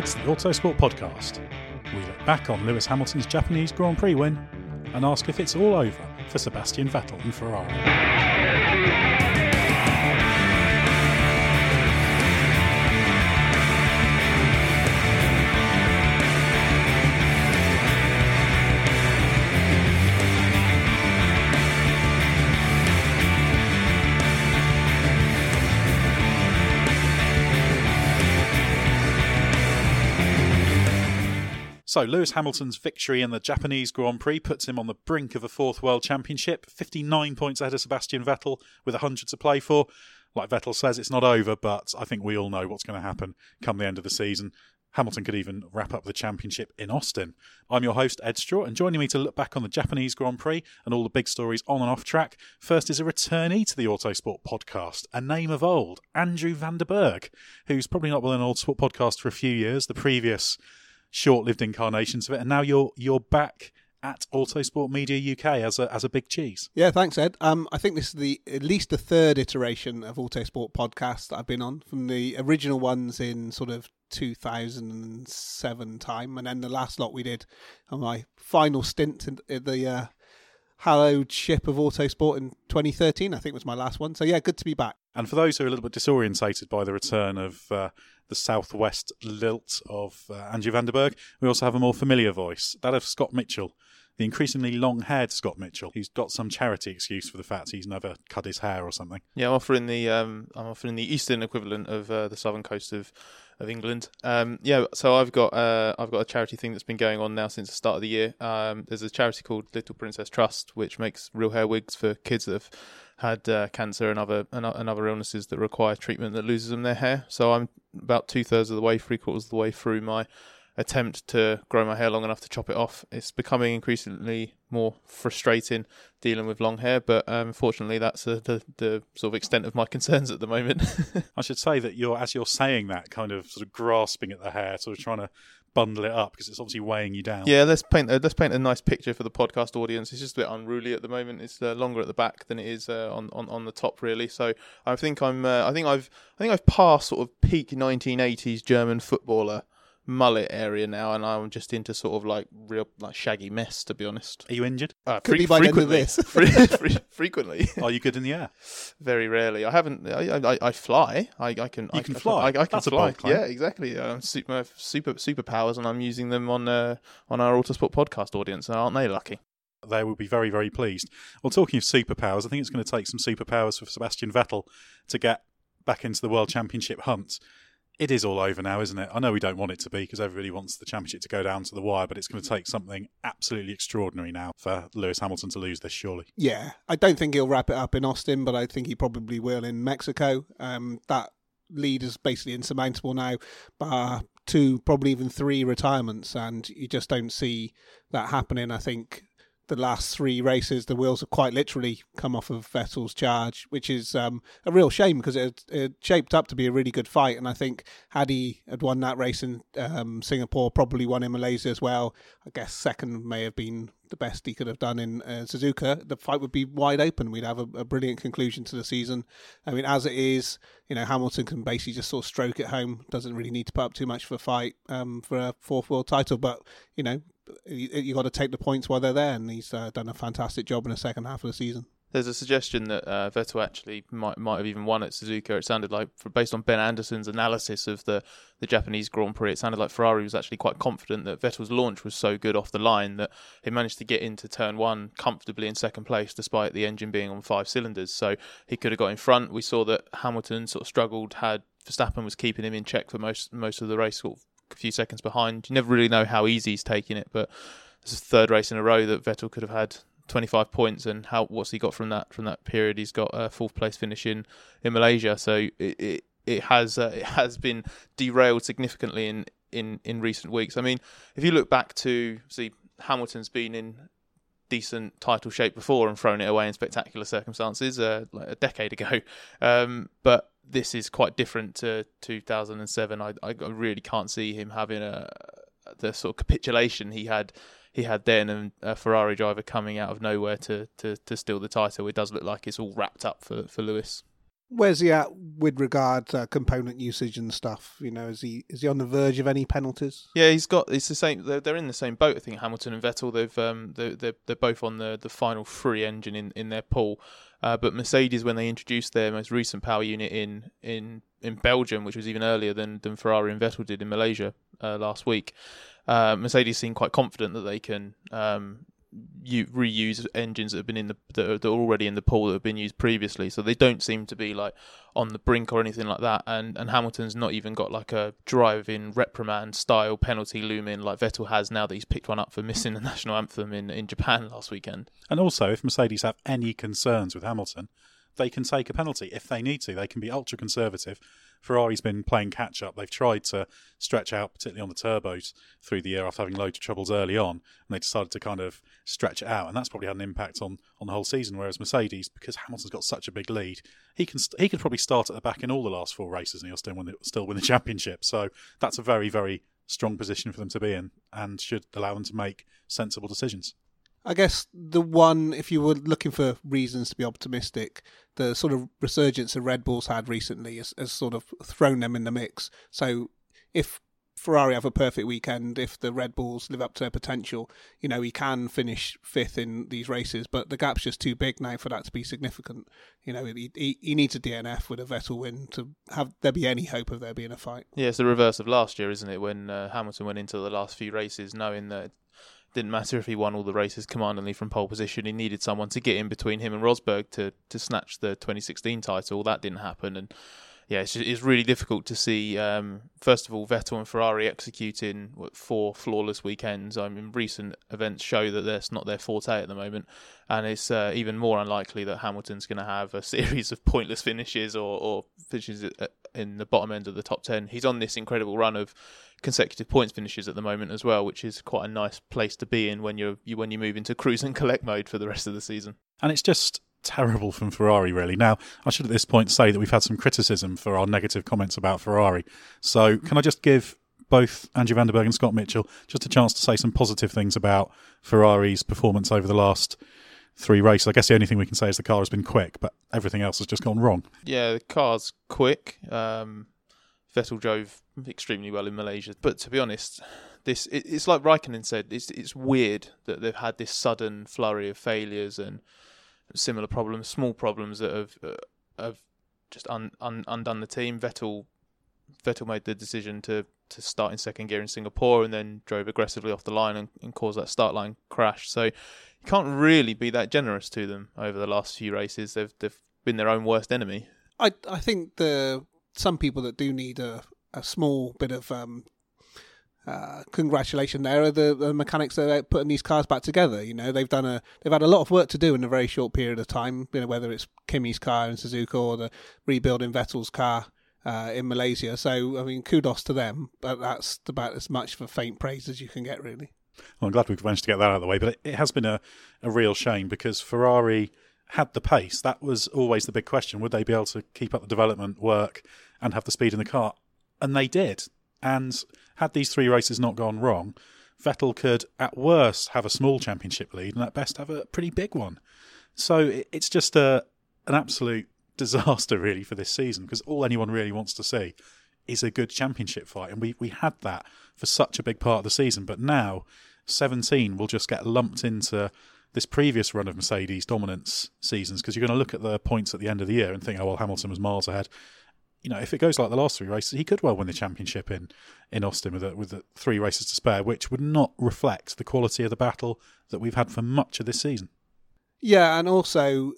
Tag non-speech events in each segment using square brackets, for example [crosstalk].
It's the Autosport Podcast. We look back on Lewis Hamilton's Japanese Grand Prix win and ask if it's all over for Sebastian Vettel and Ferrari. So, Lewis Hamilton's victory in the Japanese Grand Prix puts him on the brink of a fourth World Championship, 59 points ahead of Sebastian Vettel with 100 to play for. Like Vettel says, it's not over, but I think we all know what's going to happen come the end of the season. Hamilton could even wrap up the championship in Austin. I'm your host, Ed Straw, and joining me to look back on the Japanese Grand Prix and all the big stories on and off track, first is a returnee to the Autosport podcast, a name of old, Andrew van de Burgt, who's probably not been on an Autosport podcast for a few years. The previous short-lived incarnations of it, and now you're you're back at Autosport Media UK as a as a big cheese. Yeah, thanks, Ed. Um, I think this is the at least the third iteration of Autosport podcast that I've been on from the original ones in sort of 2007 time, and then the last lot we did on my final stint in, in the uh, hallowed ship of Autosport in 2013. I think was my last one. So yeah, good to be back. And for those who are a little bit disorientated by the return of uh, the southwest lilt of uh, Andrew van de Burgt, we also have a more familiar voice, that of Scott Mitchell, the increasingly long-haired Scott Mitchell. He's got some charity excuse for the fact he's never cut his hair or something. Yeah, I'm offering the um, I'm offering the eastern equivalent of uh, the southern coast of of England. Um, yeah, so I've got uh, I've got a charity thing that's been going on now since the start of the year. Um, there's a charity called Little Princess Trust, which makes real hair wigs for kids that have had uh, cancer and other and, and other illnesses that require treatment that loses them their hair. So I'm about two thirds of the way, three quarters of the way through my attempt to grow my hair long enough to chop it off. It's becoming increasingly more frustrating dealing with long hair, but um, unfortunately, that's uh, the the sort of extent of my [laughs] concerns at the moment. [laughs] I should say that you're as you're saying that, kind of sort of grasping at the hair, sort of trying to bundle it up because it's obviously weighing you down. Yeah, let's paint a, let's paint a nice picture for the podcast audience. It's just a bit unruly at the moment. It's uh, longer at the back than it is uh, on, on on the top, really. So I think I'm uh, I think I've I think I've passed sort of peak 1980s German footballer mullet area now, and I'm just into sort of like real like shaggy mess, to be honest. Are you injured? Uh, Could be by the end of frequently. this. [laughs] Fre- fre- frequently, [laughs] Are you good in the air? very rarely. I haven't. I, I, I fly. I, I can. I can fly? I, I can That's fly. bold. Yeah, exactly. Um, super super superpowers, and I'm using them on uh, on our Autosport podcast audience. Aren't they lucky? They will be very, very pleased. Well, talking of superpowers, I think it's going to take some superpowers for Sebastian Vettel to get back into the World Championship hunt. It is all over now, isn't it? I know we don't want it to be because everybody wants the championship to go down to the wire, but it's going to take something absolutely extraordinary now for Lewis Hamilton to lose this, surely. Yeah, I don't think he'll wrap it up in Austin, but I think he probably will in Mexico. Um, that lead is basically insurmountable now, bar two, probably even three retirements, and you just don't see that happening. I think the last three races, the wheels have quite literally come off of Vettel's charge, which is um, a real shame because it, it shaped up to be a really good fight. And I think had he had won that race in um, Singapore, probably won in Malaysia as well. I guess second may have been the best he could have done in uh, Suzuka. The fight would be wide open. We'd have a, a brilliant conclusion to the season. I mean, as it is, you know, Hamilton can basically just sort of stroke it home. Doesn't really need to put up too much for a fight um, for a fourth world title. But you know, you, you got to take the points while they're there, and he's uh, done a fantastic job in the second half of the season. There's a suggestion that uh, Vettel actually might might have even won at Suzuka. It sounded like, based on Ben Anderson's analysis of the, the Japanese Grand Prix, it sounded like Ferrari was actually quite confident that Vettel's launch was so good off the line that he managed to get into turn one comfortably in second place, despite the engine being on five cylinders. So he could have got in front. We saw that Hamilton sort of struggled, had Verstappen was keeping him in check for most most of the race, sort of a few seconds behind. You never really know how easy he's taking it, but this is the third race in a row that Vettel could have had 25 points and how what's he got from that from that period? He's got a fourth place finish in in Malaysia so it it, it has uh, it has been derailed significantly in in in recent weeks. I mean if you look back to see Hamilton's been in decent title shape before and thrown it away in spectacular circumstances uh, like a decade ago. Um, but this is quite different to 2007 I, I really can't see him having a the sort of capitulation he had he had then and a Ferrari driver coming out of nowhere to, to, to steal the title. It does look like it's all wrapped up for, for Lewis. Where's he at with regard to component usage and stuff? You know, is he is he on the verge of any penalties? Yeah, he's got. It's the same. They're, they're in the same boat. I think Hamilton and Vettel. They've um they're they're, they're both on the, the final free engine in, in their pool. Uh, but Mercedes, when they introduced their most recent power unit in in, in Belgium, which was even earlier than, than Ferrari and Vettel did in Malaysia uh, last week, uh, Mercedes seemed quite confident that they can um, you reuse engines that have been in the that are, that are already in the pool that have been used previously. So they don't seem to be like on the brink or anything like that. And and Hamilton's not even got like a drive-in reprimand style penalty looming like Vettel has now that he's picked one up for missing the [laughs] national anthem in in Japan last weekend. And also, if Mercedes have any concerns with Hamilton, they can take a penalty if they need to. They can be ultra conservative. Ferrari's been playing catch up. They've tried to stretch out, particularly on the turbos, through the year after having loads of troubles early on, and they decided to kind of stretch it out, and that's probably had an impact on, on the whole season. Whereas Mercedes, because Hamilton's got such a big lead, he can he could probably start at the back in all the last four races, and he'll still win the, still win the [laughs] championship. So that's a very very strong position for them to be in, and should allow them to make sensible decisions. I guess the one, if you were looking for reasons to be optimistic, the sort of resurgence that Red Bull's had recently has, has sort of thrown them in the mix. So if Ferrari have a perfect weekend, if the Red Bulls live up to their potential, you know, he can finish fifth in these races, but the gap's just too big now for that to be significant. You know, he, he, he needs a DNF with a Vettel win to have there be any hope of there being a fight. Yeah, it's the reverse of last year, isn't it? When uh, Hamilton went into the last few races knowing that didn't matter if he won all the races commandingly from pole position. He needed someone to get in between him and Rosberg to to snatch the 2016 title. That didn't happen, and yeah, it's, it's really difficult to see. Um, first of all, Vettel and Ferrari executing what, four flawless weekends. I mean, recent events show that that's not their forte at the moment, and it's uh, even more unlikely that Hamilton's going to have a [laughs] series of pointless finishes or, or finishes in the bottom end of the top ten. He's on this incredible run of consecutive points finishes at the moment as well, which is quite a nice place to be in when you're you, when you move into cruise and collect mode for the rest of the season. And it's just terrible from Ferrari, really. Now, I should at this point say that we've had some criticism for our negative comments about Ferrari. So, can I just give both Andrew van de Burgt and Scott Mitchell just a chance to say some positive things about Ferrari's performance over the last three races? I guess the only thing we can say is the car has been quick, but everything else has just gone wrong. Yeah, the car's quick. Um, Vettel drove extremely well in Malaysia, but to be honest, this it, it's like Raikkonen said. It's it's weird that they've had this sudden flurry of failures and similar problems, small problems that have uh, have just un, un, undone the team. Vettel Vettel made the decision to to start in second gear in Singapore and then drove aggressively off the line and, and caused that start line crash. So you can't really be that generous to them over the last few races. They've they've been their own worst enemy. I I think the some people that do need a, a small bit of um, uh, congratulation there the, the, mechanics that are putting these cars back together. You know, they've done a they've had a lot of work to do in a very short period of time. You know, whether it's Kimi's car in Suzuka or the rebuilding Vettel's car uh, in Malaysia. So, I mean, kudos to them, but that's about as much for faint praise as you can get, really. Well, I'm glad we've managed to get that out of the way, but it, it has been a, a real shame because Ferrari had the pace. That was always the big question. Would they be able to keep up the development work and have the speed in the car? And they did. And had these three races not gone wrong, Vettel could at worst have a small championship lead and at best have a pretty big one. So it's just a an absolute [laughs] disaster really for this season because all anyone really wants to see is a good championship fight, and we we had that for such a big part of the season. But now, 17 will just get lumped into this previous run of Mercedes dominance seasons because you're going to look at the points at the end of the year and think, oh well, Hamilton was miles ahead. You know, if it goes like the last three races, he could well win the championship in in Austin with a, with the three races to spare, which would not reflect the quality of the battle that we've had for much of this season. Yeah, and also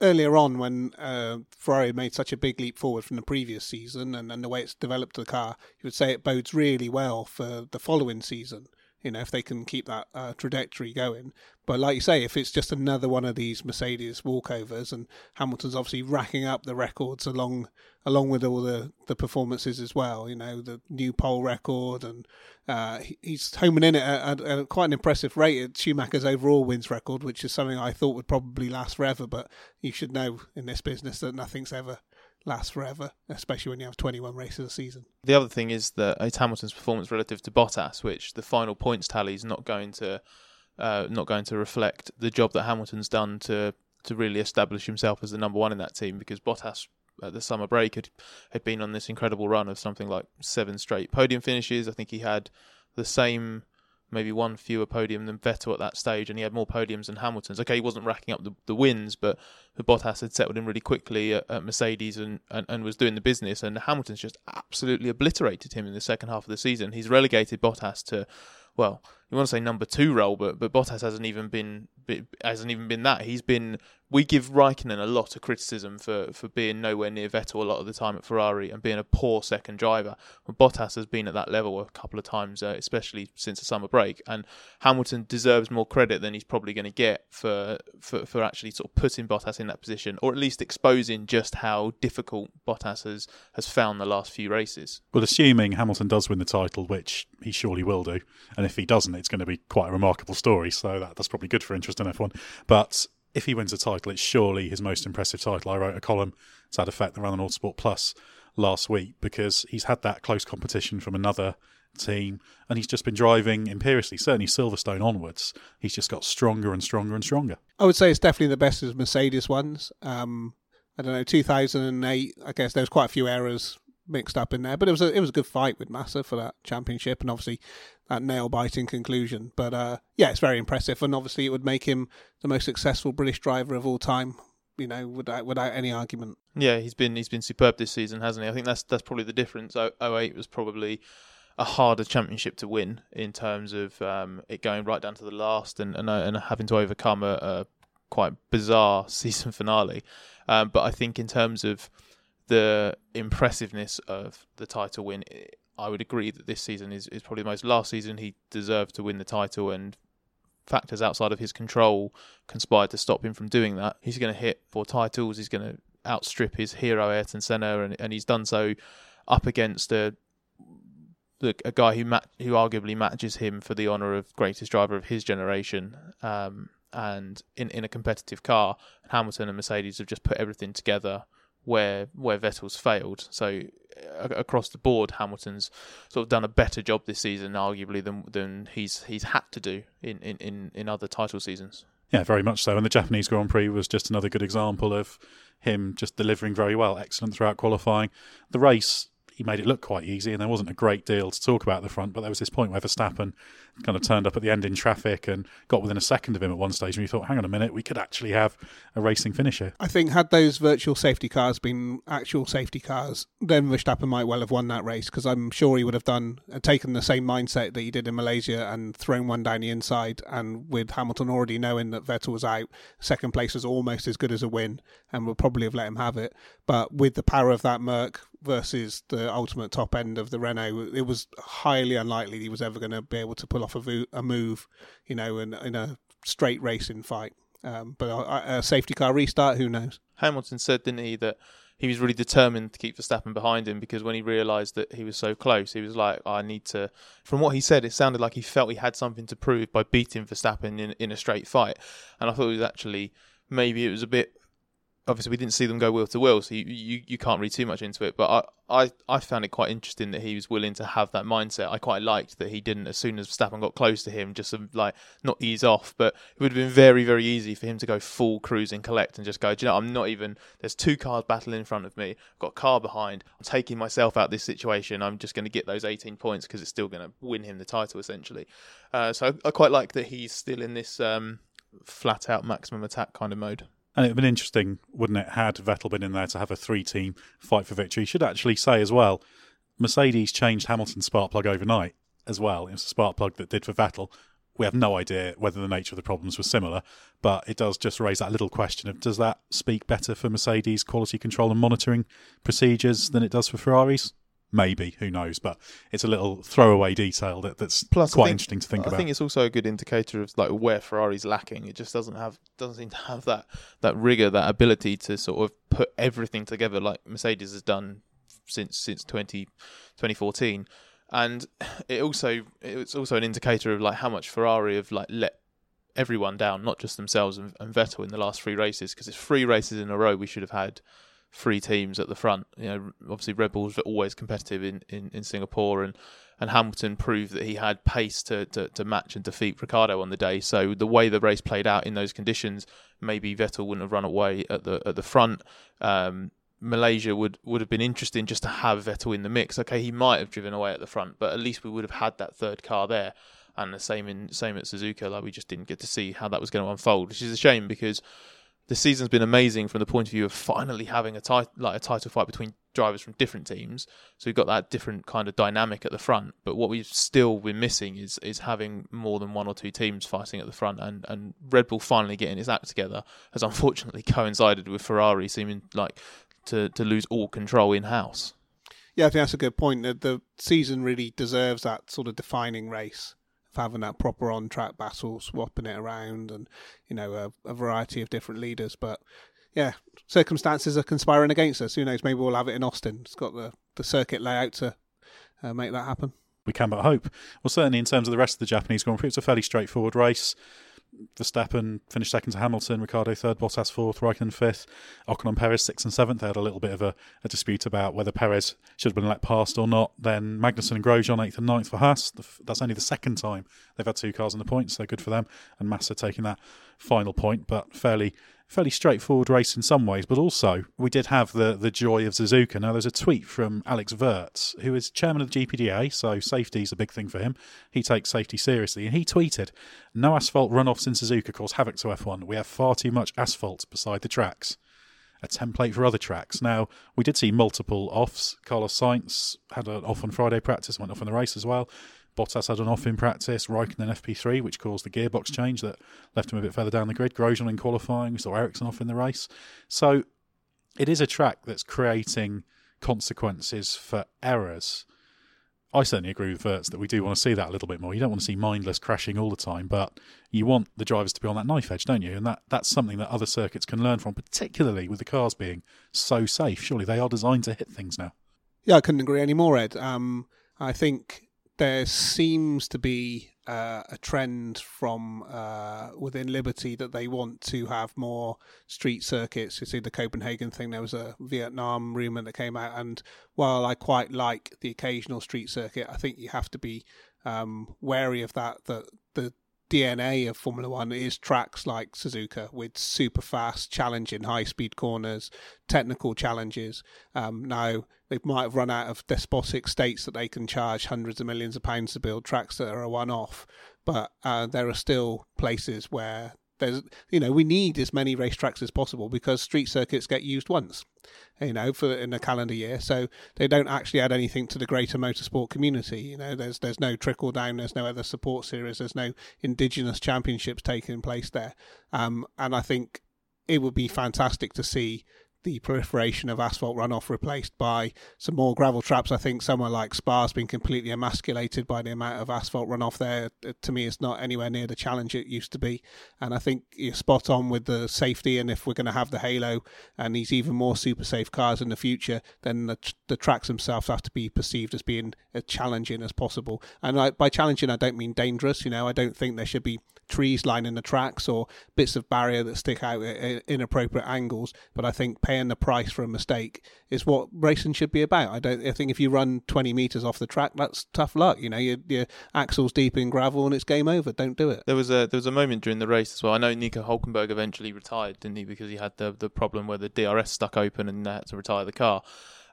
earlier on when uh, Ferrari made such a big leap forward from the previous season and, and the way it's developed the car, you would say it bodes really well for the following season you know, if they can keep that uh, trajectory going. But like you say, if it's just another one of these Mercedes walkovers, and Hamilton's obviously racking up the records along along with all the, the performances as well, you know, the new pole record, and uh, he's homing in at, at, at, quite an impressive rate at Schumacher's overall wins record, which is something I thought would probably last forever. But you should know in this business that nothing's ever last forever, especially when you have 21 races a season. The other thing is that it's Hamilton's performance relative to Bottas, which the final points tally is not going to uh, not going to reflect the job that Hamilton's done to to really establish himself as the number one in that team. Because Bottas at the summer break had had been on this incredible run of something like seven straight podium finishes. I think he had the same maybe one fewer podium than Vettel at that stage, and he had more podiums than Hamilton's. Okay, he wasn't racking up the, the wins, but Bottas had settled in really quickly at, at Mercedes and, and, and, was doing the business, and Hamilton's just absolutely obliterated him in the second half of the season. He's relegated Bottas to, well, you want to say number two role, but but Bottas hasn't even been hasn't even been that. He's been we give Raikkonen a lot of criticism for, for being nowhere near Vettel a lot of the time at Ferrari and being a poor second driver. But Bottas has been at that level a couple of times, uh, especially since the summer break. And Hamilton deserves more credit than he's probably going to get for, for, for actually sort of putting Bottas in that position, or at least exposing just how difficult Bottas has, has found the last few races. Well, assuming Hamilton does win the title, which he surely will do, and if he doesn't, it's going to be quite a remarkable story. So that, that's probably good for interest in F1. But if he wins a title, it's surely his most impressive title. I wrote a column to that effect around the Autosport Plus last week because he's had that close competition from another team and he's just been driving imperiously, certainly Silverstone onwards. He's just got stronger and stronger and stronger. I would say it's definitely the best of Mercedes ones. Um, I don't know, 2008, I guess there was quite a few errors mixed up in there. But it was a it was a good fight with Massa for that championship, and obviously nail biting conclusion. But uh, yeah, it's very impressive, and obviously it would make him the most successful British driver of all time. You know, without without any argument. Yeah, he's been he's been superb this season, hasn't he? I think that's that's probably the difference. 08 was probably a harder championship to win in terms of um, it going right down to the last and and, and having to overcome a, a quite bizarre [laughs] season finale. Um, but I think in terms of the impressiveness of the title win, I would agree that this season is, is probably the most. Last season, he deserved to win the title, and factors outside of his control conspired to stop him from doing that. He's going to hit four titles. He's going to outstrip his hero Ayrton Senna, and, and he's done so up against a a guy who who arguably matches him for the honour of greatest driver of his generation. Um, and in, in a competitive car, Hamilton and Mercedes have just put everything together where where Vettel's failed. So uh, across the board, Hamilton's sort of done a better job this season, arguably than than he's he's had to do in, in, in, in other title seasons. Yeah, very much so. And the Japanese Grand Prix was just another good example of him just delivering very well, excellent throughout qualifying. The race he made it look quite easy, and there wasn't a great deal to talk about at the front. But there was this point where Verstappen kind of turned up at the end in traffic and got within a second of him at one stage, and we thought, hang on a minute, we could actually have a racing finish here. I think had those virtual safety cars been actual safety cars, then Verstappen might well have won that race because I'm sure he would have done uh, taken the same mindset that he did in Malaysia and thrown one down the inside. And with Hamilton already knowing that Vettel was out, second place was almost as good as a win, and would probably have let him have it. But with the power of that Merc versus the ultimate top end of the Renault, it was highly unlikely he was ever going to be able to pull off a, vo- a move, you know, in, in a straight racing fight. Um, but a, a safety car restart, who knows? Hamilton said, didn't he, that he was really determined to keep Verstappen behind him because when he realised that he was so close, he was like, I need to. From what he said, it sounded like he felt he had something to prove by beating Verstappen in, in a straight fight. And I thought it was actually maybe it was a bit obviously we didn't see them go wheel to wheel, so you, you, you can't read too much into it. But I, I, I found it quite interesting that he was willing to have that mindset. I quite liked that he didn't, as soon as Verstappen got close to him, just like not ease off. But it would have been very, very easy for him to go full cruise and collect and just go, do you know, I'm not even, there's two cars battling in front of me, I've got a car behind, I'm taking myself out this situation, I'm just going to get those 18 points because it's still going to win him the title essentially. Uh, so I, I, quite like that he's still in this um, flat out maximum attack kind of mode. And it'd been interesting, wouldn't it, had Vettel been in there to have a three team fight for victory. Should actually say as well, Mercedes changed Hamilton's spark plug overnight as well. It was a spark plug that did for Vettel. We have no idea whether the nature of the problems was similar, but it does just raise that little question of does that speak better for Mercedes quality control and monitoring procedures than it does for Ferraris? Maybe who knows but it's a little throwaway detail that, that's Plus, quite think, interesting to think I about. i think it's also a good indicator of like where ferrari's lacking. It just doesn't have doesn't seem to have that that rigor that ability to sort of put everything together like mercedes has done since since 20, 2014 and [laughs] it also it's also an indicator of like how much ferrari have like let everyone down not just themselves and, and vettel in the last three races because it's three races in a row we should have had three teams at the front. You know, obviously Red Bulls are always competitive in, in, in Singapore, and, and Hamilton proved that he had pace to, to, to match and defeat Ricciardo on the day. So the way the race played out in those conditions, maybe Vettel wouldn't have run away at the at the front. Um, Malaysia would, would have been interesting just to have Vettel in the mix. Okay, he might have driven away at the front, but at least we would have had that third car there. And the same in same at Suzuka, like we just didn't get to see how that was going to unfold, which is a shame because the season's been amazing from the point of view of finally having a tit- like a title fight between drivers from different teams. So we've got that different kind of dynamic at the front. But what we've still been missing is is having more than one or two teams fighting at the front. And, and Red Bull finally getting its act together has unfortunately [laughs] coincided with Ferrari seeming like to, to lose all control in house. Yeah, I think that's a good point. The, the season really deserves that sort of defining race having that proper on track battle, swapping it around, and you know a, a, variety of different leaders. But yeah, circumstances are conspiring against us. Who knows? Maybe we'll have it in Austin. It's got the the circuit layout to uh, make that happen. We can but hope. Well, certainly in terms of the rest of the Japanese Grand Prix, it's a fairly straightforward race. Verstappen finished second to Hamilton, Ricciardo third, Bottas fourth, Raikkonen fifth, Ocon and Perez sixth and seventh. They had a little bit of a, a, dispute about whether Perez should have been let past or not. Then Magnussen and Grosjean eighth and ninth for Haas. That's only the second time they've had two cars in the points, so good for them. And Massa taking that final point, but fairly fairly straightforward race in some ways, but also we did have the, the joy of Suzuka. Now, there's a tweet from Alex Wurz, who is chairman of the GPDA, so safety is a big thing for him. He takes safety seriously, and he tweeted, No asphalt runoffs in Suzuka cause havoc to F1. We have far too much asphalt beside the tracks. A template for other tracks. Now, we did see multiple offs. Carlos Sainz had an off on Friday practice, went off in the race as well. Bottas had an off in practice, Raikkonen FP3, which caused the gearbox change that left him a bit further down the grid. Grosjean in qualifying, we saw Ericsson off in the race. So it is a track that's creating consequences for errors. I certainly agree with Wurz that we do want to see that a little bit more. You don't want to see mindless crashing all the time, but you want the drivers to be on that knife edge, don't you? And that, that's something that other circuits can learn from, particularly with the cars being so safe. Surely they are designed to hit things now. Yeah, I couldn't agree any more, Ed. Um, I think there seems to be uh, a trend from uh, within Liberty that they want to have more street circuits. You see the Copenhagen thing. There was a Vietnam rumor that came out, and while I quite like the occasional street circuit, I think you have to be um, wary of that. That the DNA of Formula One is tracks like Suzuka with super fast, challenging high speed corners, technical challenges. Um, now, they might have run out of despotic states that they can charge hundreds of millions of pounds to build tracks that are a one off, but uh, there are still places where there's, you know, we need as many racetracks as possible because street circuits get used once, you know, for in a calendar year. So they don't actually add anything to the greater motorsport community. You know, there's there's no trickle down, there's no other support series, there's no indigenous championships taking place there. Um, and I think it would be fantastic to see the proliferation of asphalt runoff replaced by some more gravel traps. I think somewhere like Spa has been completely emasculated by the amount of asphalt runoff there. Uh, to me, it's not anywhere near the challenge it used to be. And I think you're spot on with the safety. And if we're going to have the Halo and these even more super safe cars in the future, then the, the tracks themselves have to be perceived as being as challenging as possible. And I, by challenging, I don't mean dangerous. You know, I don't think there should be trees lining the tracks or bits of barrier that stick out at inappropriate angles. But I think paying the price for a mistake is what racing should be about. I don't. I think if you run 20 meters off the track, that's tough luck. You know, your, your axle's deep in gravel and it's game over. Don't do it. There was a there was a moment during the race as well. I know Nico Hulkenberg eventually retired, didn't he? Because he had the the problem where the DRS stuck open and they had to retire the car.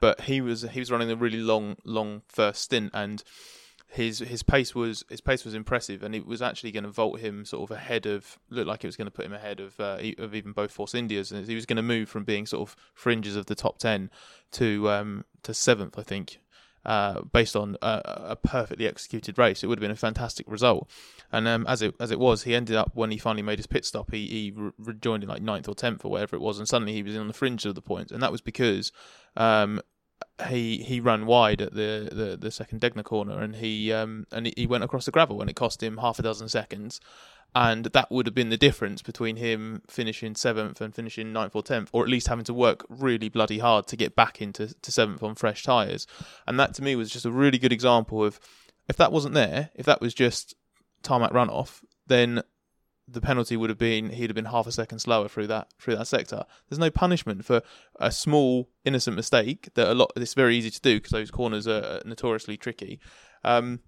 But he was he was running a really long long first stint and his his pace was his pace was impressive, and it was actually going to vault him sort of ahead of looked like it was going to put him ahead of uh, of even both Force Indias, and he was going to move from being sort of fringes of the top ten to um, to seventh, I think. Uh, based on a, a, perfectly executed race, it would have been a fantastic result. And um, as it as it was, he ended up when he finally made his pit stop, he, he re- rejoined in like ninth or tenth or whatever it was, and suddenly he was on the fringe of the points, and that was because um, he he ran wide at the, the, the second Degner corner and he um and he went across the gravel and it cost him half a dozen seconds and that would have been the difference between him finishing seventh and finishing ninth or tenth, or at least having to work really bloody hard to get back into to seventh on fresh tyres. And that to me was just a really good example of if that wasn't there, if that was just tarmac runoff, then the penalty would have been he'd have been half a second slower through that through that sector. There's no punishment for a small innocent mistake that a lot. It's very easy to do because those corners are notoriously tricky. Um,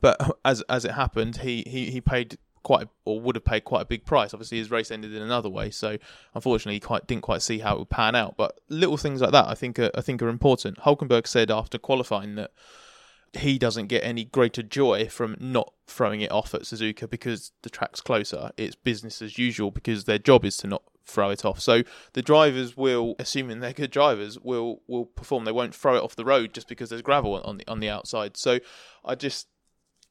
but as as it happened, he he he paid quite or would have paid quite a big price. Obviously, his race ended in another way, so unfortunately, he quite didn't quite see how it would pan out. But little things like that, I think, are, I think are important. Hulkenberg said after qualifying that he doesn't get any greater joy from not throwing it off at Suzuka because the track's closer. It's business as usual because their job is to not throw it off. So the drivers will, assuming they're good drivers, will will perform. They won't throw it off the road just because there's gravel on the on the outside. So I just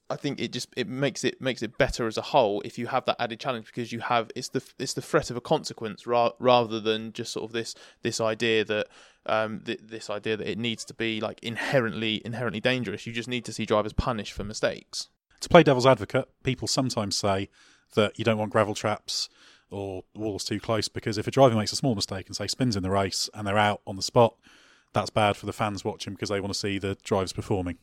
I think it just it makes it makes it better as a whole if you have that added challenge because you have it's the it's the threat of a consequence ra- rather than just sort of this this idea that um th- this idea that it needs to be like inherently inherently dangerous. You just need to see drivers punished for mistakes. To play devil's advocate, people sometimes say that you don't want gravel traps or walls too close because if a driver makes a small mistake and say spins in the race and they're out on the spot, that's bad for the fans watching because they want to see the drivers performing.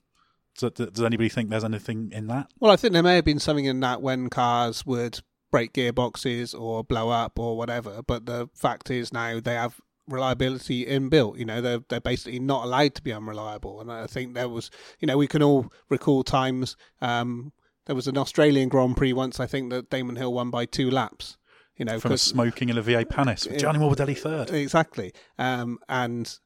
So, does anybody think there's anything in that? Well, I think there may have been something in that when cars would break gearboxes or blow up or whatever. But the fact is now they have reliability inbuilt. You know, they're they're basically not allowed to be unreliable. And I think there was, you know, we can all recall times. Um, there was an Australian Grand Prix once. I think that Damon Hill won by two laps. You know, from a smoking Olivier Panis with Gianni Morbidelli third. Exactly, um, and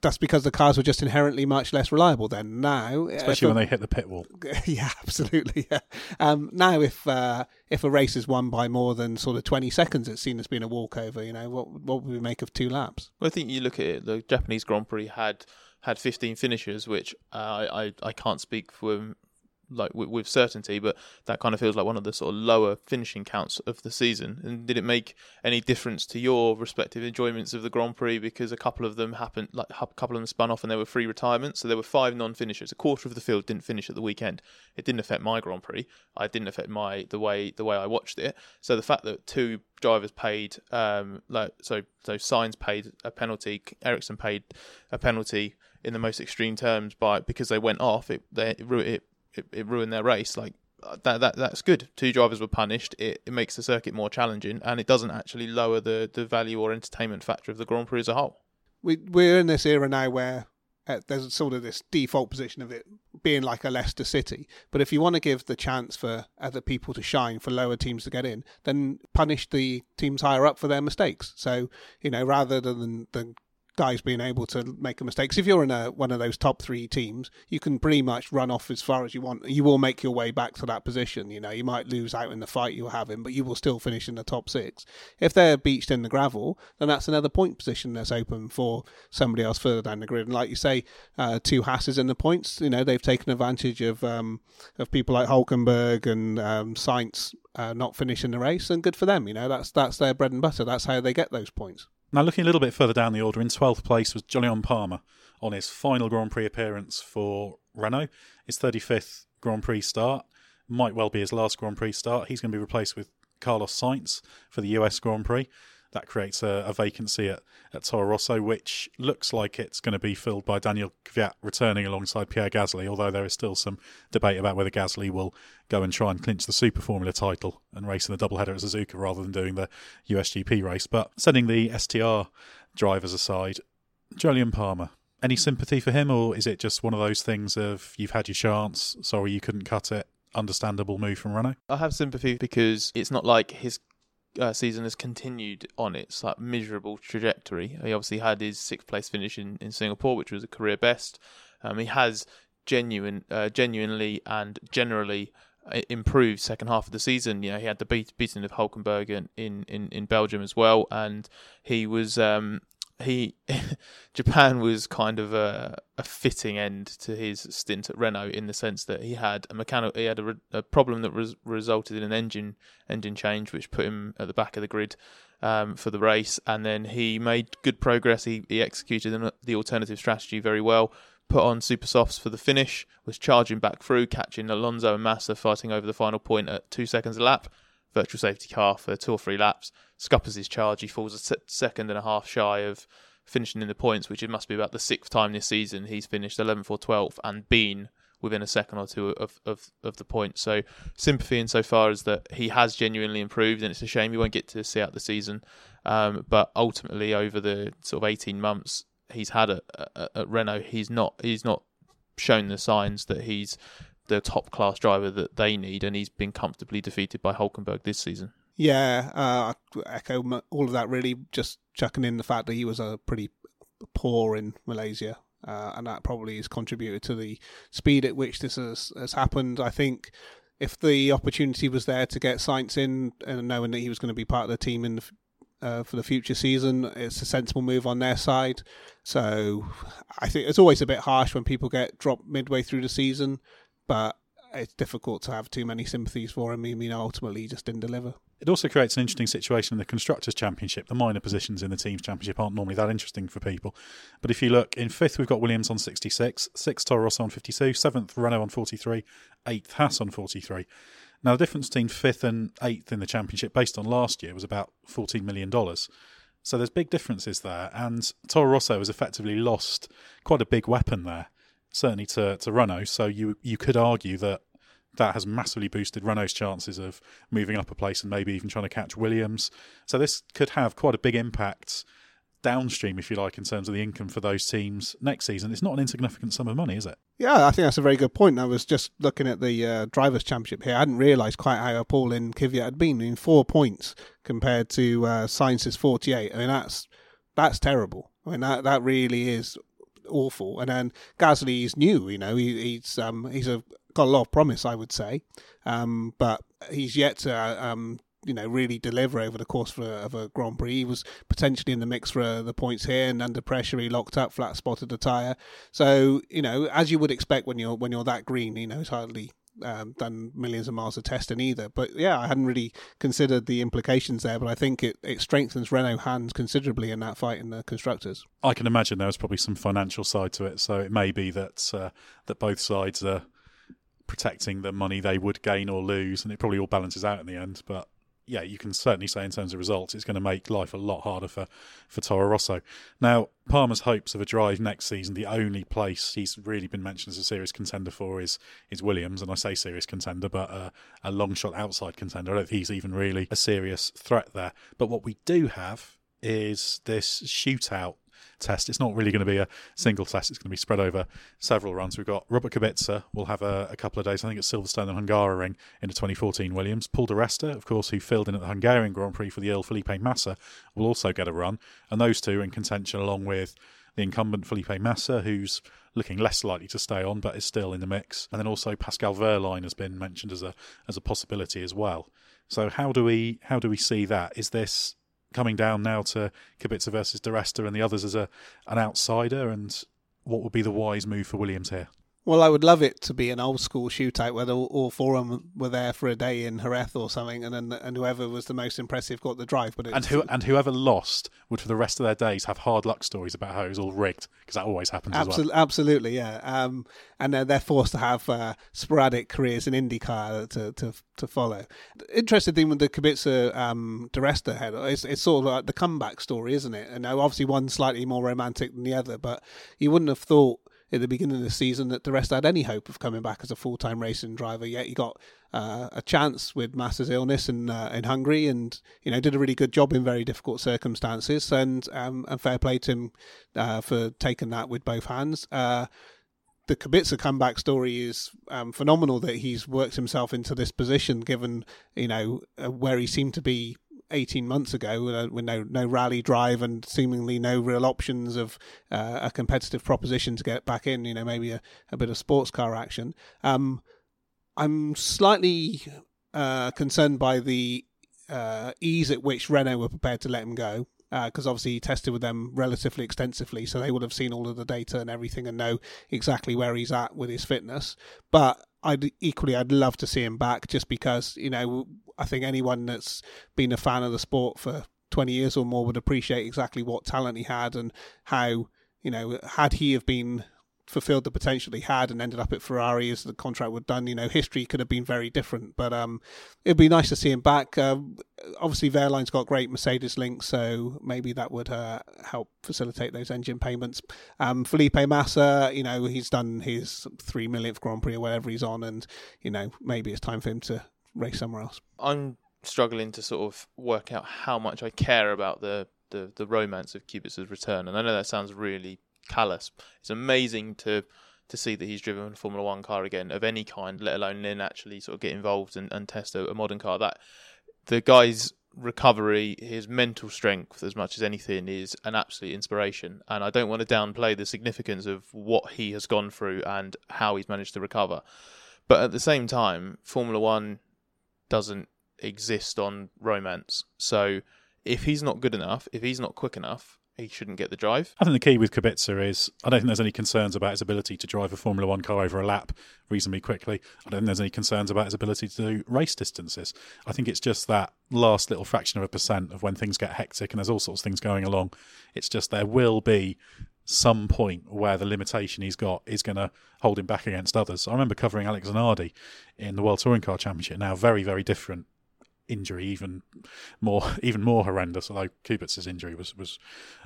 that's because the cars were just inherently much less reliable then. Now, especially when they hit the pit wall. [laughs] Yeah, absolutely. Yeah. Um, now, if uh, if a race is won by more than sort of twenty seconds, it's seen as being a walkover. You know, what what would we make of two laps? Well, I think you look at it. The Japanese Grand Prix had had 15 finishers, which uh, I I can't speak for like with, with, certainty, but that kind of feels like one of the sort of lower finishing counts of the season. And did it make any difference to your respective enjoyments of the Grand Prix? Because a couple of them happened, like a couple of them spun off, and there were three retirements. So there were five non-finishers. A quarter of the field didn't finish at the weekend. It didn't affect my Grand Prix. I didn't affect my the way the way I watched it. So the fact that two drivers paid, um, like so so Sainz paid a penalty, Ericsson paid a penalty in the most extreme terms by because they went off. It they it it, it ruined their race. Like uh, that, that that's good. Two drivers were punished. It, it makes the circuit more challenging, and it doesn't actually lower the, the value or entertainment factor of the Grand Prix as a whole. We we're in this era now where uh, there's sort of this default position of it being like a Leicester City. But if you want to give the chance for other people to shine, for lower teams to get in, then punish the teams higher up for their mistakes. So you know, rather than than guys being able to make a mistake. if you're in a, one of those top three teams, you can pretty much run off as far as you want. You will make your way back to that position. You know, you might lose out in the fight you're having, but you will still finish in the top six. If they're beached in the gravel, then that's another point position that's open for somebody else further down the grid. And like you say, uh, two Hasses in the points. You know, they've taken advantage of um, of people like Hulkenberg and um, Sainz uh, not finishing the race, and good for them. You know, that's that's their bread and butter. That's how they get those points. Now, looking a little bit further down the order, in 12th place was Jolyon Palmer on his final Grand Prix appearance for Renault. His 35th Grand Prix start. Might well be his last Grand Prix start. He's going to be replaced with Carlos Sainz for the US Grand Prix that creates a, a, vacancy at, at Toro Rosso, which looks like it's going to be filled by Daniel Kvyat returning alongside Pierre Gasly, although there is still some debate about whether Gasly will go and try and clinch the Super Formula title and race in the doubleheader at Suzuka rather than doing the USGP race. But setting the STR drivers aside, Jolyon Palmer, any sympathy for him, or is it just one of those things of you've had your chance, sorry you couldn't cut it? Understandable move from Renault. I have sympathy because it's not like his uh, season has continued on its like miserable trajectory. He obviously had his sixth place finish in, in Singapore, which was a career best. Um, he has genuine, uh, genuinely and generally uh, improved second half of the season. You know, he had the beat, beating of Hulkenberg in, in, in, in Belgium as well, and he was um, he [laughs] Japan was kind of a, a fitting end to his stint at Renault in the sense that he had a mechanical he had a, a problem that res, resulted in an engine engine change which put him at the back of the grid um, for the race. And then he made good progress. He, he executed the alternative strategy very well put on super softs for the finish was charging back through catching Alonso and Massa fighting over the final point at 2 seconds a lap virtual safety car for two or three laps scuppers his charge. He falls a second and a half shy of finishing in the points, which it must be about the sixth time this season he's finished 11th or 12th and been within a second or two of, of, of the point. So sympathy insofar as that he has genuinely improved, and it's a shame he won't get to see out the season. Um, but ultimately, over the sort of 18 months he's had at, at, at Renault, he's not he's not shown the signs that he's the top class driver that they need, and he's been comfortably defeated by Hulkenberg this season. Yeah, uh, I echo all of that. Really, just chucking in the fact that he was a pretty poor in Malaysia, uh, and that probably has contributed to the speed at which this has, has happened. I think if the opportunity was there to get Sainz in, and knowing that he was going to be part of the team in the, uh, for the future season, it's a sensible move on their side. So I think it's always a bit harsh when people get dropped midway through the season, but it's difficult to have too many sympathies for him. I mean, ultimately, he just didn't deliver. It also creates an interesting situation in the Constructors' Championship. The minor positions in the Teams' Championship aren't normally that interesting for people. But if you look, in fifth, we've got Williams on 66, sixth, Toro Rosso on 52, seventh, Renault on 43, eighth, Haas on 43. Now, the difference between fifth and eighth in the championship, based on last year, was about $14 million. So there's big differences there. And Toro Rosso has effectively lost quite a big weapon there certainly to, to Renault. So you you could argue that that has massively boosted Renault's chances of moving up a place and maybe even trying to catch Williams. So this could have quite a big impact downstream, if you like, in terms of the income for those teams next season. It's not an insignificant sum of money, is it? Yeah, I think that's a very good point. I was just looking at the uh, drivers' championship here. I hadn't realised quite how appalling Kvyat had been. in four points compared to uh, Sainz's forty-eight. I mean, that's that's terrible. I mean, that that really is awful. And then Gasly is new, you know, he, he's um, he's a, got a lot of promise, I would say, um, but he's yet to. Um, you know, really deliver over the course of a, of a, Grand Prix. He was potentially in the mix for uh, the points here, and under pressure, he locked up, flat spotted the tire. So, you know, as you would expect when you're when you're that green, you know, it's hardly um, done millions of miles of testing either. But yeah, I hadn't really considered the implications there, but I think it, it strengthens Renault hands considerably in that fight in the constructors. I can imagine there was probably some financial side to it, so it may be that uh, that both sides are protecting the money they would gain or lose, and it probably all balances out in the end. But yeah, you can certainly say in terms of results, it's going to make life a lot harder for, for Toro Rosso. Now, Palmer's hopes of a drive next season, the only place he's really been mentioned as a serious contender for is is Williams, and I say serious contender, but a, a long shot outside contender. I don't think he's even really a serious threat there. But what we do have is this shootout test. It's not really going to be a single test. It's going to be spread over several runs. We've got Robert Kubica will have a, a couple of days. I think at Silverstone and Hungaroring in the 2014 Williams. Paul di Resta, of course, who filled in at the Hungarian Grand Prix for the Earl Felipe Massa, will also get a run. And those two in contention along with the incumbent Felipe Massa, who's looking less likely to stay on, but is still in the mix. And then also Pascal Wehrlein has been mentioned as a as a possibility as well. So how do we how do we see that? Is this coming down now to Kubica versus di Resta and the others as a an outsider? And what would be the wise move for Williams here? Well, I would love it to be an old school shootout where all, all four of them were there for a day in Jerez or something, and then and whoever was the most impressive got the drive. But and who and whoever lost would for the rest of their days have hard luck stories about how it was all rigged because that always happens absolutely, as well. Absolutely, yeah. Um, and they're, they're forced to have uh, sporadic careers in IndyCar to, to to follow. Interesting thing with the Kubica um, di Resta head, it's, it's sort of like the comeback story, isn't it? And obviously one slightly more romantic than the other, but you wouldn't have thought at the beginning of the season that di Resta had any hope of coming back as a full time racing driver. Yet he got uh, a chance with Massa's illness in uh, in Hungary, and you know did a really good job in very difficult circumstances. And um, and fair play to him uh, for taking that with both hands. Uh, the Kubica comeback story is um, phenomenal that he's worked himself into this position, given you know uh, where he seemed to be 18 months ago uh, with no no rally drive and seemingly no real options of uh, a competitive proposition to get back in. You know, maybe a, a bit of sports car action. Um, I'm slightly uh, concerned by the uh, ease at which Renault were prepared to let him go. Because uh, obviously he tested with them relatively extensively, so they would have seen all of the data and everything and know exactly where he's at with his fitness. But I'd equally I'd love to see him back just because you know I think anyone that's been a fan of the sport for 20 years or more would appreciate exactly what talent he had and how you know had he have been fulfilled the potential he had and ended up at Ferrari as the contract was done, you know, history could have been very different. But um, it'd be nice to see him back. Um, obviously, Wehrlein's got great Mercedes links, so maybe that would uh, help facilitate those engine payments. Um, Felipe Massa, you know, he's done his three millionth Grand Prix or whatever he's on, and you know, maybe it's time for him to race somewhere else. I'm struggling to sort of work out how much I care about the the, the romance of Kubica's return, and I know that sounds really callous. It's amazing to to see that he's driven a Formula One car again of any kind, let alone then actually sort of get involved and, and test a, a modern car. That the guy's recovery, his mental strength, as much as anything, is an absolute inspiration. And I don't want to downplay the significance of what he has gone through and how he's managed to recover. But at the same time, Formula One doesn't exist on romance. So if he's not good enough, if he's not quick enough, he shouldn't get the drive. I think the key with Kubica is I don't think there's any concerns about his ability to drive a Formula One car over a lap reasonably quickly. I don't think there's any concerns about his ability to do race distances. I think it's just that last little fraction of a percent of when things get hectic and there's all sorts of things going along. It's just there will be some point where the limitation he's got is going to hold him back against others. I remember covering Alex Zanardi in the World Touring Car Championship. Now, very, very different injury even more [laughs] even more horrendous. Although Kubica's injury was was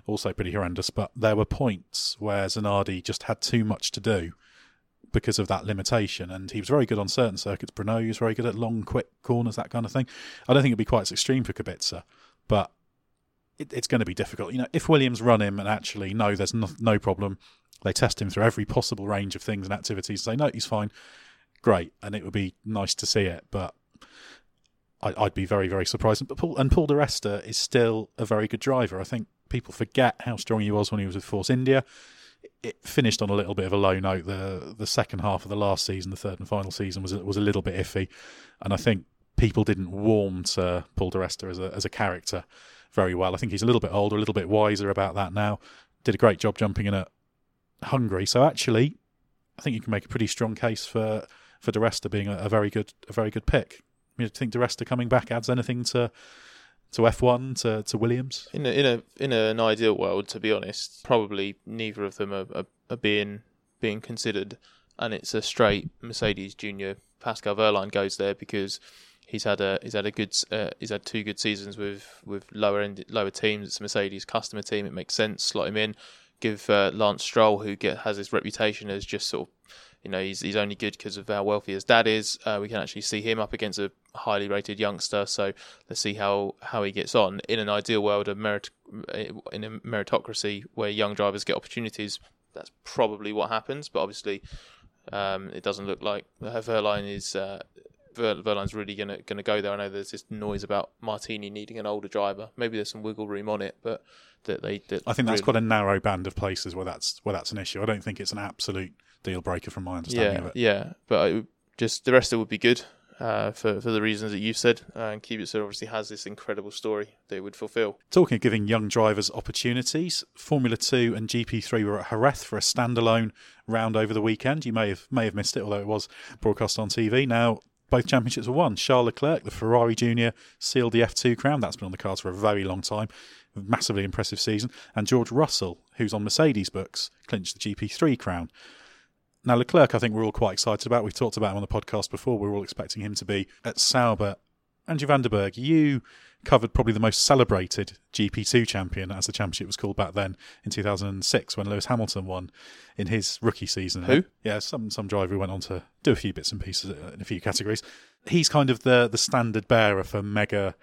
also pretty horrendous, but there were points where Zanardi just had too much to do because of that limitation, and he was very good on certain circuits. Bruno was very good at long, quick corners, that kind of thing. I don't think it'd be quite as extreme for Kubica, but it, it's going to be difficult. You know, if Williams run him and actually no, there's no, no problem. They test him through every possible range of things and activities. Say no, he's fine. Great, and it would be nice to see it, but I, would be very, very surprised. But Paul, and Paul di Resta is still a very good driver. I think people forget how strong he was when he was with Force India. It finished on a little bit of a low note. The the second half of the last season, the third and final season, was was a little bit iffy, and I think people didn't warm to Paul di Resta as a as a character very well. I think he's a little bit older, a little bit wiser about that now. Did a great job jumping in at Hungary. So actually, I think you can make a pretty strong case for for di Resta being a, a very good a very good pick. Do you think di Resta coming back adds anything to to F1 to, to Williams? In a, in a in an ideal world, to be honest, probably neither of them are, are, are being being considered, and it's a straight Mercedes Junior. Pascal Wehrlein goes there because he's had a he's had a good uh, he's had two good seasons with with lower end lower teams. It's a Mercedes customer team. It makes sense. Slot him in. Give uh, Lance Stroll, who get has his reputation as just sort of you know he's he's only good because of how wealthy his dad is. Uh, we can actually see him up against a highly rated youngster. So let's see how, how he gets on. In an ideal world, a merit in a meritocracy where young drivers get opportunities, that's probably what happens. But obviously, um, it doesn't look like Wehrlein is. Uh, Wehrlein's really gonna gonna go there. I know there's this noise about Martini needing an older driver. Maybe there's some wiggle room on it, but that they. That I think that's really, quite a narrow band of places where that's where that's an issue. I don't think it's an absolute deal breaker from my understanding yeah, of it. Yeah, but it, just the rest of it would be good uh, for for the reasons that you've said. Uh, and Kubica obviously has this incredible story that it would fulfil. Talking of giving young drivers opportunities, Formula Two and GP3 were at Jerez for a standalone round over the weekend. You may have may have missed it, although it was broadcast on TV. Now both championships were won. Charles Leclerc, the Ferrari Junior, sealed the F2 crown. That's been on the cards for a very long time. Massively impressive season. And George Russell, who's on Mercedes books, clinched the GP3 crown. Now, Leclerc, I think we're all quite excited about. We've talked about him on the podcast before. We are all expecting him to be at Sauber. Andrew van de Burgt, you covered probably the most celebrated GP2 champion, as the championship was called back then, in 2006 when Lewis Hamilton won in his rookie season. Who? Yeah, some some driver who went on to do a few bits and pieces in a few categories. He's kind of the the standard bearer for mega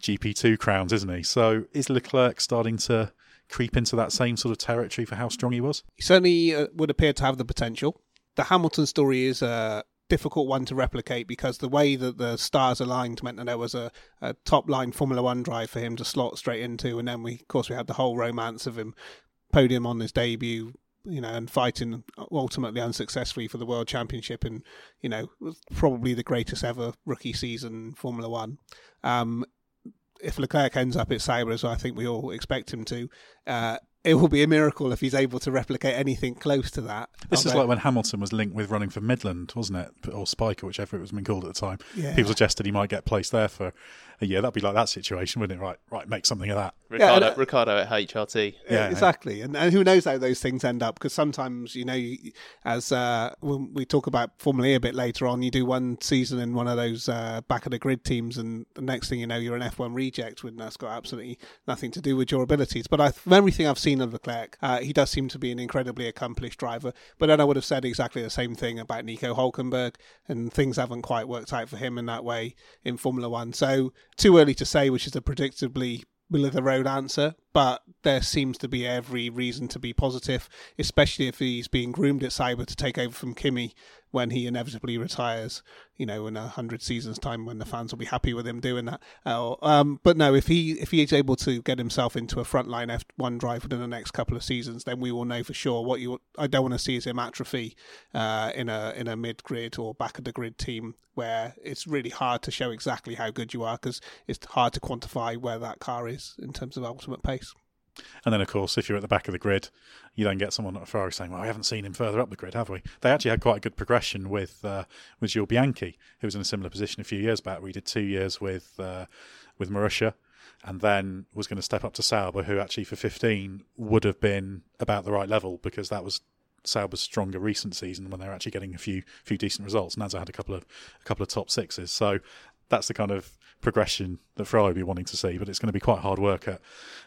GP2 crowns, isn't he? So is Leclerc starting to creep into that same sort of territory for how strong he was? He certainly uh, would appear to have the potential. The Hamilton story is a difficult one to replicate because the way that the stars aligned meant that there was a, a top line Formula One drive for him to slot straight into, and then we, of course, we had the whole romance of him podium on his debut, you know, and fighting ultimately unsuccessfully for the world championship, and you know, probably the greatest ever rookie season Formula One. Um, if Leclerc ends up at Sauber, as I think we all expect him to, uh, it will be a miracle if he's able to replicate anything close to that. This is like when Hamilton was linked with running for Midland, wasn't it? Or Spike, or whichever it was being called at the time. Yeah. People suggested he might get placed there for a year. That'd be like that situation, wouldn't it? Right, right, make something of that. Ricciardo, Yeah, and- Ricciardo at HRT. Yeah, exactly. And, and who knows how those things end up? Because sometimes, you know, you, as uh, when we talk about Formula E a bit later on, you do one season in one of those uh, back of the grid teams, and the next thing you know, you're an F1 reject, when that's got absolutely nothing to do with your abilities. But I, from everything I've seen of Leclerc, uh, he does seem to be an incredibly accomplished driver. But then I would have said exactly the same thing about Nico Hulkenberg, and things haven't quite worked out for him in that way in Formula One. So too early to say, which is a predictably middle of the road answer, but there seems to be every reason to be positive, especially if he's being groomed at Sauber to take over from Kimi when he inevitably retires, you know, in a hundred seasons time when the fans will be happy with him doing that. Uh, um, but no, if he if he is able to get himself into a frontline F1 drive within the next couple of seasons, then we will know for sure what you. I don't want to see is him atrophy uh, in a in a mid grid or back of the grid team where it's really hard to show exactly how good you are because it's hard to quantify where that car is in terms of ultimate pace. And then, of course, if you're at the back of the grid, you then get someone at Ferrari saying, "Well, we haven't seen him further up the grid, have we?" They actually had quite a good progression with uh, with Jules Bianchi, who was in a similar position a few years back. We did two years with uh, with Marussia, and then was going to step up to Sauber, who actually for 15 would have been about the right level because that was Sauber's stronger recent season when they were actually getting a few few decent results. Nasr had a couple of a couple of top sixes, so that's the kind of progression that Ferrari will be wanting to see. But it's going to be quite hard work at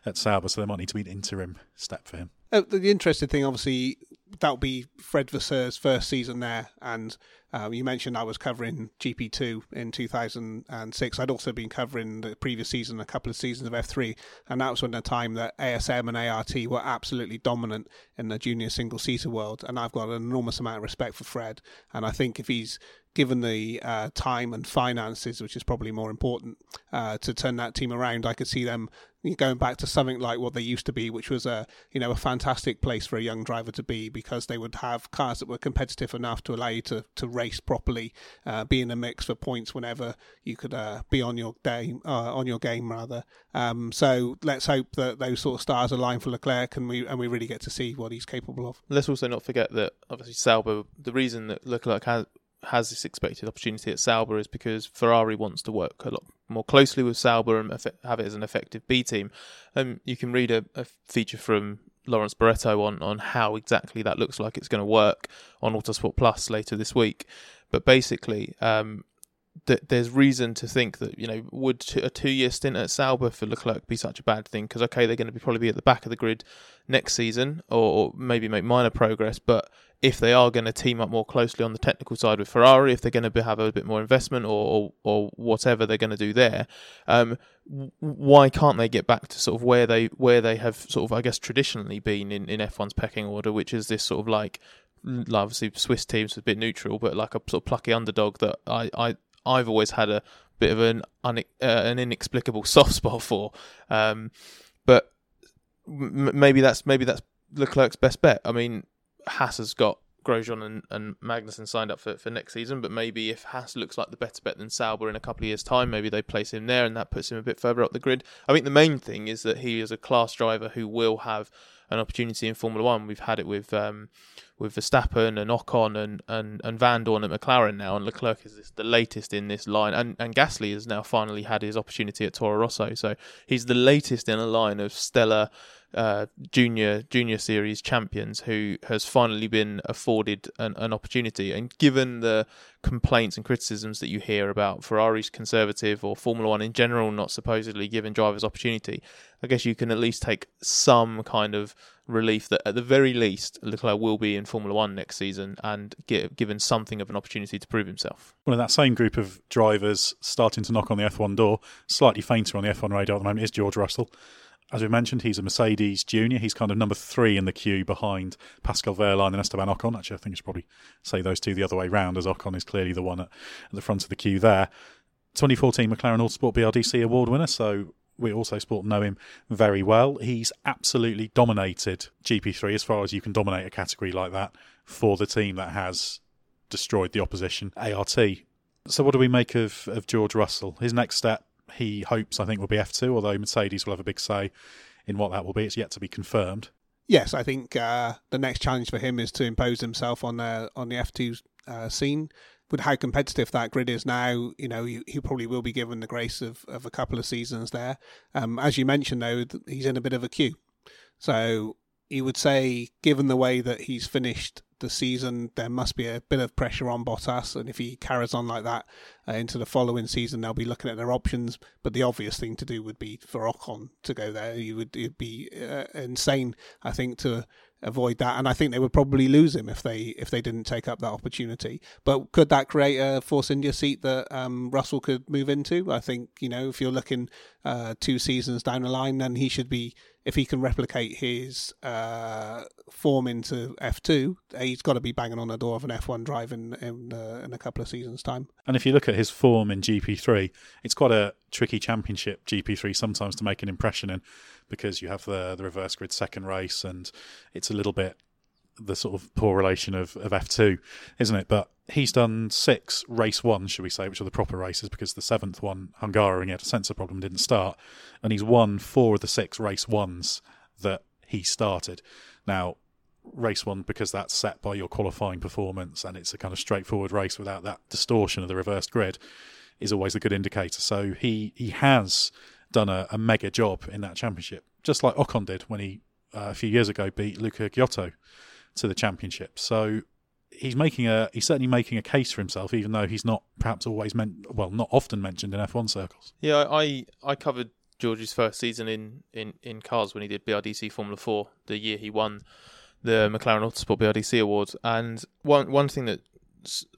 at Sauber, so there might need to be an interim step for him. Uh, the, the interesting thing, obviously, that'll be Fred Vasseur's first season there. And um, you mentioned I was covering GP2 in 2006. I'd also been covering the previous season, a couple of seasons of F3. And that was when the time that ASM and ART were absolutely dominant in the junior single seater world. And I've got an enormous amount of respect for Fred. And I think if he's given the uh, time and finances, which is probably more important, uh, to turn that team around, I could see them going back to something like what they used to be, which was a you know a fantastic place for a young driver to be because they would have cars that were competitive enough to allow you to, to race properly, uh, be in the mix for points whenever you could uh, be on your day uh, on your game rather. Um, so let's hope that those sort of stars align for Leclerc and we and we really get to see what he's capable of. Let's also not forget that obviously Sauber. The reason that Leclerc has has this expected opportunity at Sauber is because Ferrari wants to work a lot more closely with Sauber and have it as an effective B team. Um, you can read a, a feature from Lawrence Barretto on, on how exactly that looks like it's going to work on Autosport Plus later this week. But basically, um, there's reason to think that you know would a two year stint at Sauber for Leclerc be such a bad thing? Because okay, they're going to be probably be at the back of the grid next season, or, or maybe make minor progress. But if they are going to team up more closely on the technical side with Ferrari, if they're going to have a bit more investment or or, or whatever they're going to do there, um, why can't they get back to sort of where they where they have sort of I guess traditionally been in, in F1's pecking order, which is this sort of like obviously Swiss teams are a bit neutral, but like a sort of plucky underdog that I, I I've always had a bit of an un, uh, an inexplicable [laughs] soft spot for. Um, but m- maybe that's maybe that's Leclerc's best bet. I mean, Haas has got Grosjean and, and Magnussen signed up for, for next season, but maybe if Haas looks like the better bet than Sauber in a couple of years' time, maybe they place him there and that puts him a bit further up the grid. I think the main thing is that he is a class driver who will have an opportunity in Formula One. We've had it with um, with Verstappen and Ocon and, and, and Vandoorne at McLaren now, and Leclerc is the latest in this line, and, and Gasly has now finally had his opportunity at Toro Rosso, so he's the latest in a line of stellar uh, junior junior series champions who has finally been afforded an, an opportunity. And given the complaints and criticisms that you hear about Ferrari's conservative or Formula One in general not supposedly giving drivers opportunity, I guess you can at least take some kind of relief that at the very least Leclerc will be in Formula One next season and get, given something of an opportunity to prove himself. Well, of that same group of drivers starting to knock on the F1 door, slightly fainter on the F1 radar at the moment, is George Russell. As we mentioned, he's a Mercedes junior. He's kind of number three in the queue behind Pascal Wehrlein and Esteban Ocon. Actually, I think you should probably say those two the other way round, as Ocon is clearly the one at, at the front of the queue there. 2014 McLaren Autosport BRDC award winner, so we also sport know him very well. He's absolutely dominated GP3 as far as you can dominate a category like that for the team that has destroyed the opposition, ART. So, what do we make of, of George Russell? His next step, he hopes, I think, will be F2, although Mercedes will have a big say in what that will be. It's yet to be confirmed. Yes, I think uh, the next challenge for him is to impose himself on the on the F2 uh, scene with how competitive that grid is now, you know, he, he, probably will be given the grace of, of a couple of seasons there. Um, as you mentioned, though, he's in a bit of a queue. So you would say, given the way that he's finished the season, there must be a bit of pressure on Bottas. And if he carries on like that uh, into the following season, they'll be looking at their options. But the obvious thing to do would be for Ocon to go there. You would it'd be uh, insane, I think, to avoid that. And I think they would probably lose him if they if they didn't take up that opportunity. But could that create a Force India seat that um, Russell could move into? I think you know if you're looking uh, two seasons down the line, then he should be if he can replicate his uh, form into F2, he's got to be banging on the door of an F1 drive in in, uh, in, a couple of seasons' time. And if you look at his form in GP3, it's quite a tricky championship GP3 sometimes to make an impression in because you have the the reverse grid second race and it's a little bit the sort of poor relation of, of F2, isn't it? But he's done six race ones, should we say, which are the proper races, because the seventh one, Hungary, he had a sensor problem, didn't start. And he's won four of the six race ones that he started. Now, race one, because that's set by your qualifying performance and it's a kind of straightforward race without that distortion of the reversed grid, is always a good indicator. So he, he has done a, a mega job in that championship, just like Ocon did when he uh, a few years ago beat Luca Ghiotto to the championship. So he's making a he's certainly making a case for himself, even though he's not perhaps always meant well, not often mentioned in F1 circles. Yeah, I I covered George's first season in, in, in cars when he did BRDC Formula Four, the year he won the McLaren Autosport BRDC Awards, and one one thing that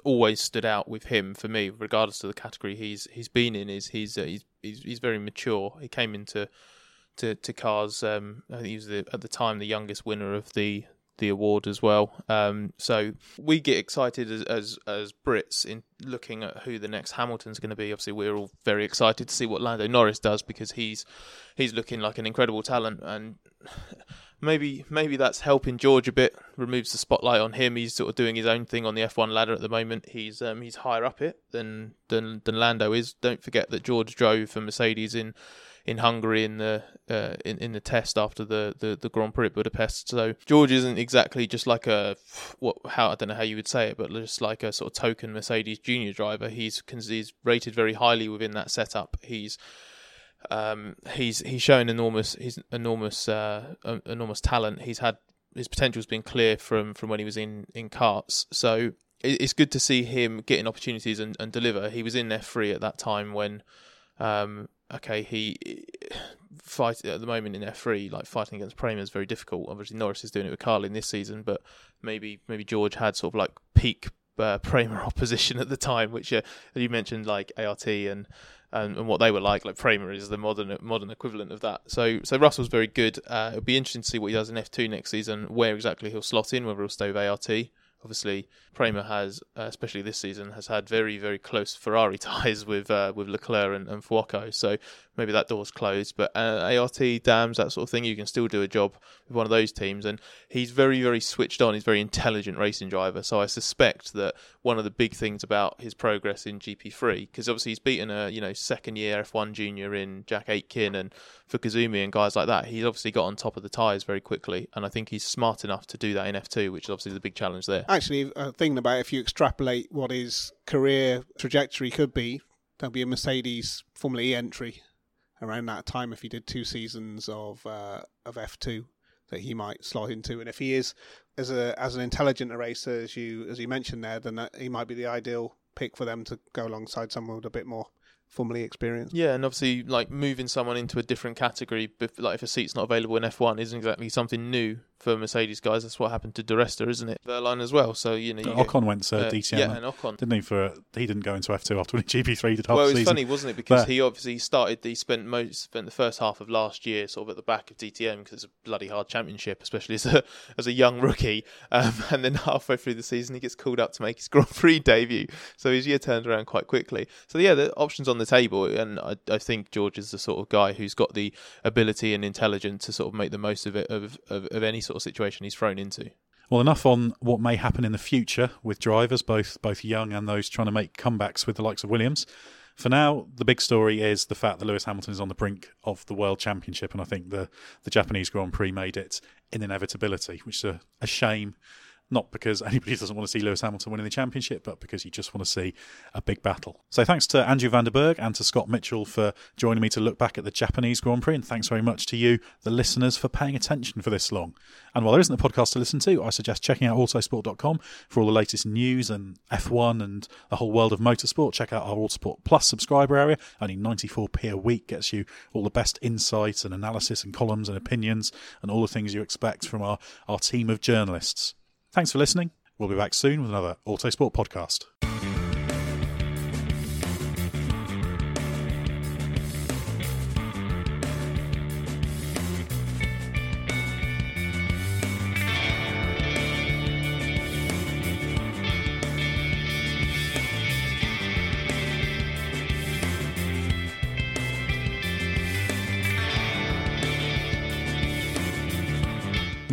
always stood out with him for me, regardless of the category he's he's been in, is he's uh, he's, he's he's very mature. He came into to to cars. Um, I think he was the, at the time the youngest winner of the the award as well. Um, so we get excited as, as, as Brits in looking at who the next Hamilton's going to be. Obviously, we're all very excited to see what Lando Norris does because he's he's looking like an incredible talent and [laughs] maybe maybe that's helping George a bit. Removes the spotlight on him. He's sort of doing his own thing on the F1 ladder at the moment. He's um, he's higher up it than than than Lando is. Don't forget that George drove for Mercedes in in Hungary in the uh, in in the test after the, the, the Grand Prix at Budapest. So George isn't exactly just like a what how I don't know how you would say it, but just like a sort of token Mercedes junior driver. He's he's rated very highly within that setup. He's um, he's he's shown enormous his enormous uh, enormous talent. He's had his potential's been clear from from when he was in in karts. So it's good to see him getting opportunities and, and deliver. He was in F3 at that time when, um, okay, he fight at the moment in F3, like fighting against Prema is very difficult. Obviously, Norris is doing it with Carlin this season, but maybe maybe George had sort of like peak uh, Prema [laughs] opposition at the time, which uh, you mentioned like ART and, and and what they were like. Like Prema is the modern modern equivalent of that. So so Russell's very good. Uh, it'll be interesting to see what he does in F2 next season, where exactly he'll slot in, whether he'll stay with ART obviously Prema has, uh, especially this season, has had very very close Ferrari [laughs] ties with uh, with Leclerc and, and Fuoco. So maybe that door's closed. But uh, ART, Dams, that sort of thing, you can still do a job with one of those teams. And he's very very switched on. He's a very intelligent racing driver. So I suspect that one of the big things about his progress in GP3, because obviously he's beaten a you know second year F1 junior in Jack Aitken and Fukuzumi and guys like that. He's obviously got on top of the tyres very quickly, and I think he's smart enough to do that in F2, which is obviously the big challenge there. Actually, uh, thinking about if you extrapolate what his career trajectory could be, there'll be a Mercedes Formula E entry around that time if he did two seasons of uh, of F2 that he might slot into. And if he is as a as an intelligent racer as you as you mentioned there, then that, he might be the ideal pick for them to go alongside someone with a bit more Formula E experience. Yeah, and obviously, like moving someone into a different category, like if a seat's not available in F1, isn't exactly something new for Mercedes guys. That's what happened to Di Resta, isn't it? Wehrlein as well. So you know, you Ocon get, went to uh, DTM. Yeah, and Ocon didn't he? For he didn't go into F2 after winning GP3. Did half well, it was funny, wasn't it? Because But- he obviously started. He spent most spent the first half of last year sort of at the back of DTM because it's a bloody hard championship, especially as a as a young rookie. Um, [laughs] and then halfway through the season, he gets called up to make his [laughs] Grand Prix debut. So his year turned around quite quickly. So yeah, the options on the table, and I, I think George is the sort of guy who's got the ability and intelligence to sort of make the most of it of, of, of any sort of situation he's thrown into. Well, enough on what may happen in the future with drivers, both both young and those trying to make comebacks with the likes of Williams. For now, the big story is the fact that Lewis Hamilton is on the brink of the World Championship, and I think the, the Japanese Grand Prix made it an inevitability, which is a, a shame. Not because anybody [laughs] doesn't want to see Lewis Hamilton winning the championship, but because you just want to see a big battle. So thanks to Andrew van de Burgt and to Scott Mitchell for joining me to look back at the Japanese Grand Prix, and thanks very much to you, the listeners, for paying attention for this long. And while there isn't a podcast to listen to, I suggest checking out autosport.com for all the latest news and F1 and the whole world of motorsport. Check out our Autosport Plus subscriber area. Only 94p a week gets you all the best insights and analysis and columns and opinions and all the things you expect from our, our team of journalists. Thanks for listening. We'll be back soon with another Autosport podcast.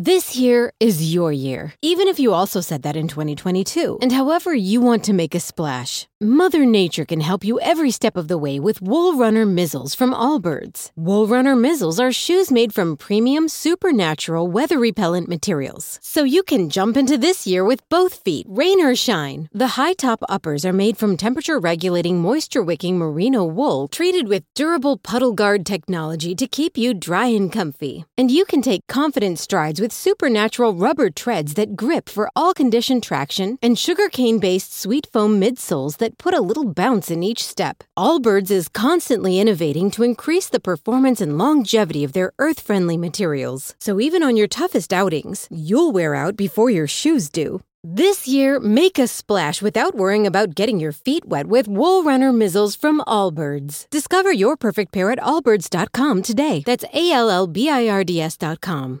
This year is your year, even if you also said that in 2022. And however you want to make a splash, Mother Nature can help you every step of the way with Wool Runner Mizzles from Allbirds. Wool Runner Mizzles are shoes made from premium, supernatural, weather repellent materials. So you can jump into this year with both feet, rain or shine. The high top uppers are made from temperature regulating, moisture wicking merino wool treated with durable puddle guard technology to keep you dry and comfy. And you can take confident strides with with supernatural rubber treads that grip for all condition traction and sugarcane based sweet foam midsoles that put a little bounce in each step. Allbirds is constantly innovating to increase the performance and longevity of their earth friendly materials. So even on your toughest outings, you'll wear out before your shoes do. This year, make a splash without worrying about getting your feet wet with Wool Runner Mizzles from Allbirds. Discover your perfect pair at allbirds.com today. That's A L L B I R D S.com.